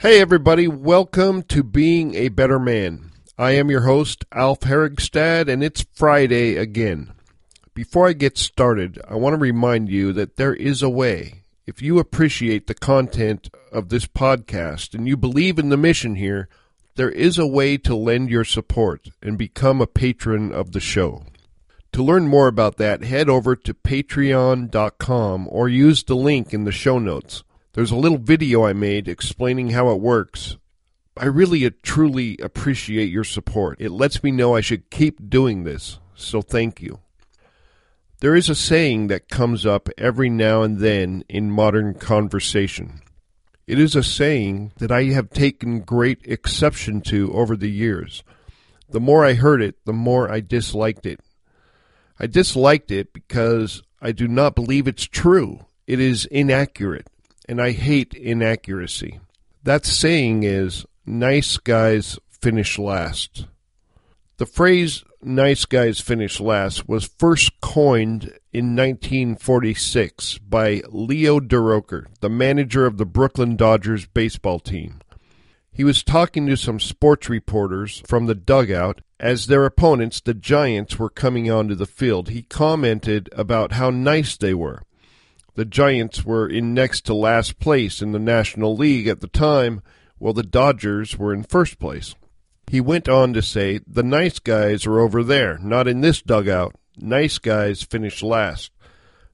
Hey, everybody, welcome to Being a Better Man. I am your host, Alf Herigstad, and it's Friday again. Before I get started, I want to remind you that there is a way. If you appreciate the content of this podcast and you believe in the mission here, there is a way to lend your support and become a patron of the show. To learn more about that, head over to patreon.com or use the link in the show notes. There's a little video I made explaining how it works. I really uh, truly appreciate your support. It lets me know I should keep doing this, so thank you. There is a saying that comes up every now and then in modern conversation. It is a saying that I have taken great exception to over the years. The more I heard it, the more I disliked it. I disliked it because I do not believe it's true. It is inaccurate, and I hate inaccuracy. That saying is, nice guys finish last. The phrase nice guys finish last was first coined in 1946 by Leo Durocher, the manager of the Brooklyn Dodgers baseball team. He was talking to some sports reporters from the dugout as their opponents, the Giants, were coming onto the field. He commented about how nice they were. The Giants were in next to last place in the National League at the time, while the Dodgers were in first place. He went on to say, The nice guys are over there, not in this dugout. Nice guys finish last.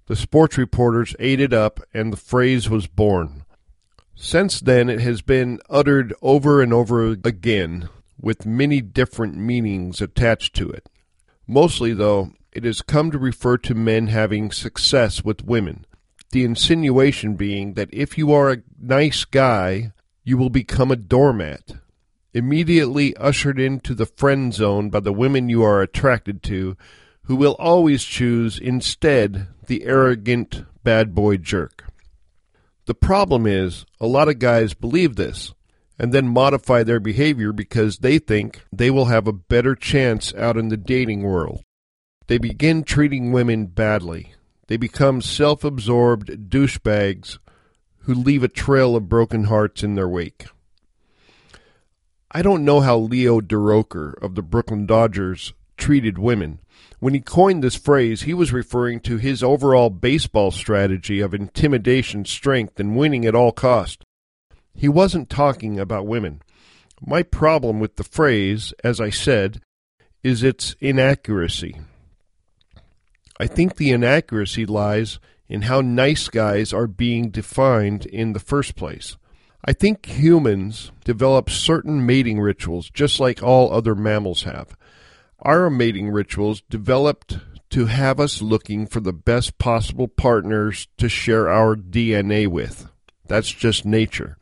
The sports reporters ate it up, and the phrase was born. Since then, it has been uttered over and over again, with many different meanings attached to it. Mostly, though, it has come to refer to men having success with women. The insinuation being that if you are a nice guy, you will become a doormat immediately ushered into the friend zone by the women you are attracted to, who will always choose instead the arrogant bad boy jerk. The problem is, a lot of guys believe this and then modify their behavior because they think they will have a better chance out in the dating world. They begin treating women badly. They become self absorbed douchebags who leave a trail of broken hearts in their wake. I don't know how Leo Durocher of the Brooklyn Dodgers treated women. When he coined this phrase, he was referring to his overall baseball strategy of intimidation, strength, and winning at all cost. He wasn't talking about women. My problem with the phrase, as I said, is its inaccuracy. I think the inaccuracy lies in how nice guys are being defined in the first place. I think humans develop certain mating rituals just like all other mammals have. Our mating rituals developed to have us looking for the best possible partners to share our DNA with. That's just nature.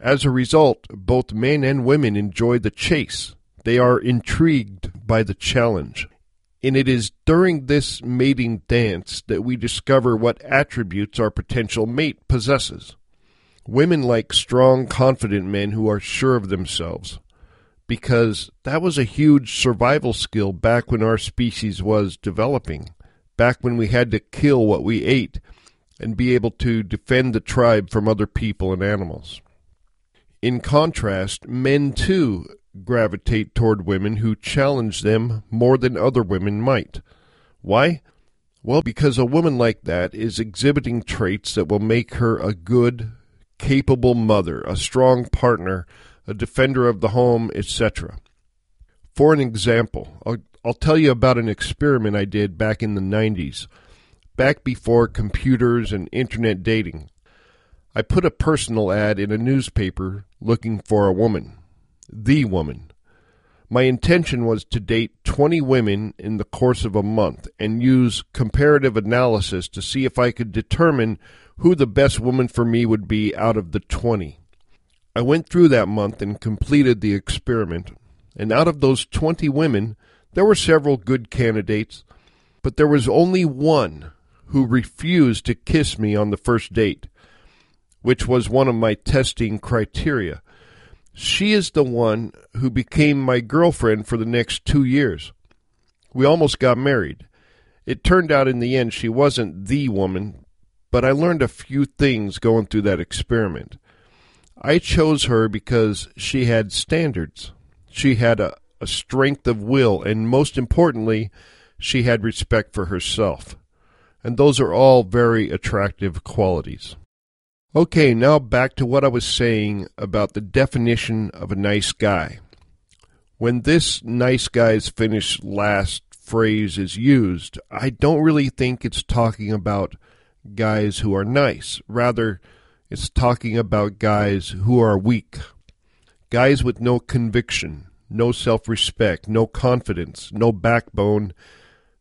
As a result, both men and women enjoy the chase. They are intrigued by the challenge. And it is during this mating dance that we discover what attributes our potential mate possesses. Women like strong, confident men who are sure of themselves because that was a huge survival skill back when our species was developing, back when we had to kill what we ate and be able to defend the tribe from other people and animals. In contrast, men too gravitate toward women who challenge them more than other women might. Why? Well, because a woman like that is exhibiting traits that will make her a good, capable mother, a strong partner, a defender of the home, etc. For an example, I'll, I'll tell you about an experiment I did back in the 90s, back before computers and internet dating. I put a personal ad in a newspaper looking for a woman, the woman. My intention was to date 20 women in the course of a month and use comparative analysis to see if I could determine who the best woman for me would be out of the 20. I went through that month and completed the experiment, and out of those 20 women, there were several good candidates, but there was only one who refused to kiss me on the first date, which was one of my testing criteria. She is the one who became my girlfriend for the next two years. We almost got married. It turned out in the end she wasn't the woman, but I learned a few things going through that experiment. I chose her because she had standards. She had a, a strength of will, and most importantly, she had respect for herself. And those are all very attractive qualities. Okay, now back to what I was saying about the definition of a nice guy. When this nice guys finished last phrase is used, I don't really think it's talking about guys who are nice. Rather, it's talking about guys who are weak. Guys with no conviction, no self respect, no confidence, no backbone,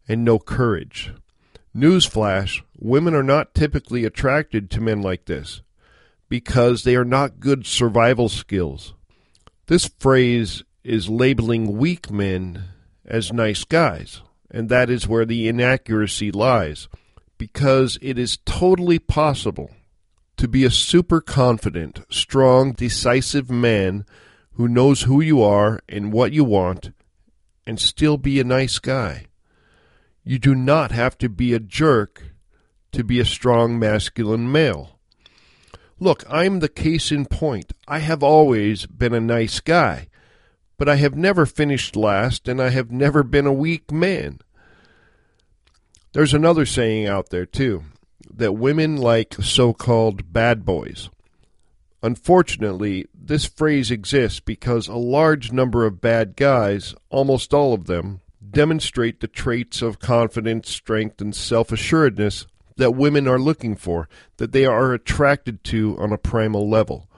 and no courage. Newsflash women are not typically attracted to men like this because they are not good survival skills. This phrase is labeling weak men as nice guys, and that is where the inaccuracy lies because it is totally possible to be a super confident, strong, decisive man who knows who you are and what you want and still be a nice guy. You do not have to be a jerk to be a strong masculine male. Look, I'm the case in point. I have always been a nice guy, but I have never finished last and I have never been a weak man. There's another saying out there, too, that women like so called bad boys. Unfortunately, this phrase exists because a large number of bad guys, almost all of them, demonstrate the traits of confidence, strength, and self assuredness that women are looking for, that they are attracted to on a primal level.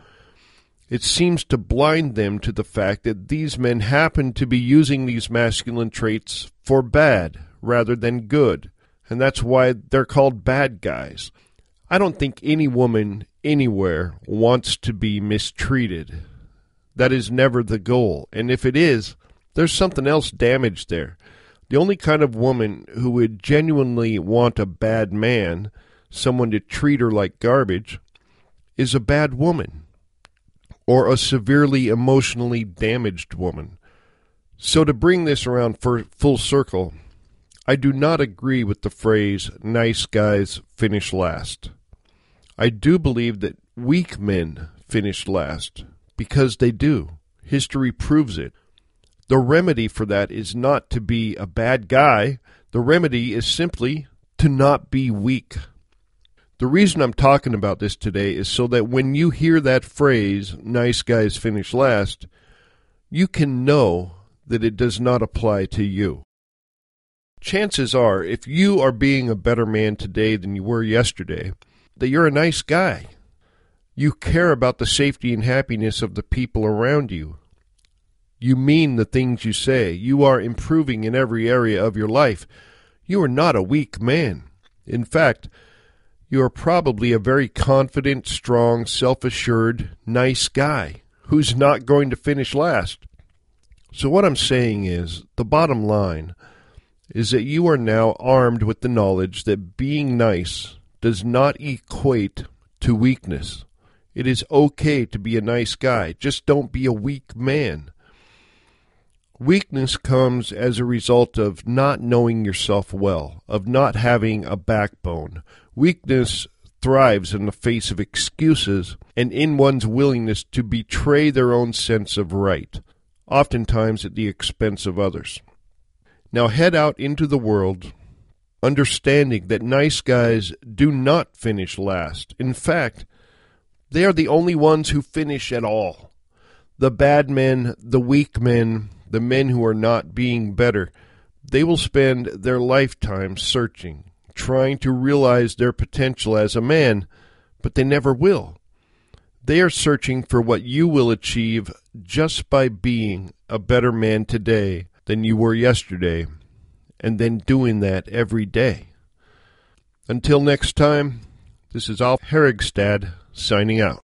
It seems to blind them to the fact that these men happen to be using these masculine traits for bad rather than good and that's why they're called bad guys. I don't think any woman anywhere wants to be mistreated. That is never the goal. And if it is, there's something else damaged there. The only kind of woman who would genuinely want a bad man, someone to treat her like garbage, is a bad woman or a severely emotionally damaged woman. So to bring this around for full circle, I do not agree with the phrase, nice guys finish last. I do believe that weak men finish last, because they do. History proves it. The remedy for that is not to be a bad guy. The remedy is simply to not be weak. The reason I'm talking about this today is so that when you hear that phrase, nice guys finish last, you can know that it does not apply to you chances are, if you are being a better man today than you were yesterday, that you're a nice guy. You care about the safety and happiness of the people around you. You mean the things you say. You are improving in every area of your life. You are not a weak man. In fact, you are probably a very confident, strong, self assured, nice guy who's not going to finish last. So, what I'm saying is the bottom line is that you are now armed with the knowledge that being nice does not equate to weakness. It is okay to be a nice guy, just don't be a weak man. Weakness comes as a result of not knowing yourself well, of not having a backbone. Weakness thrives in the face of excuses and in one's willingness to betray their own sense of right, oftentimes at the expense of others. Now head out into the world understanding that nice guys do not finish last. In fact, they are the only ones who finish at all. The bad men, the weak men, the men who are not being better, they will spend their lifetime searching, trying to realize their potential as a man, but they never will. They are searching for what you will achieve just by being a better man today than you were yesterday, and then doing that every day. Until next time, this is Alf Herigstad signing out.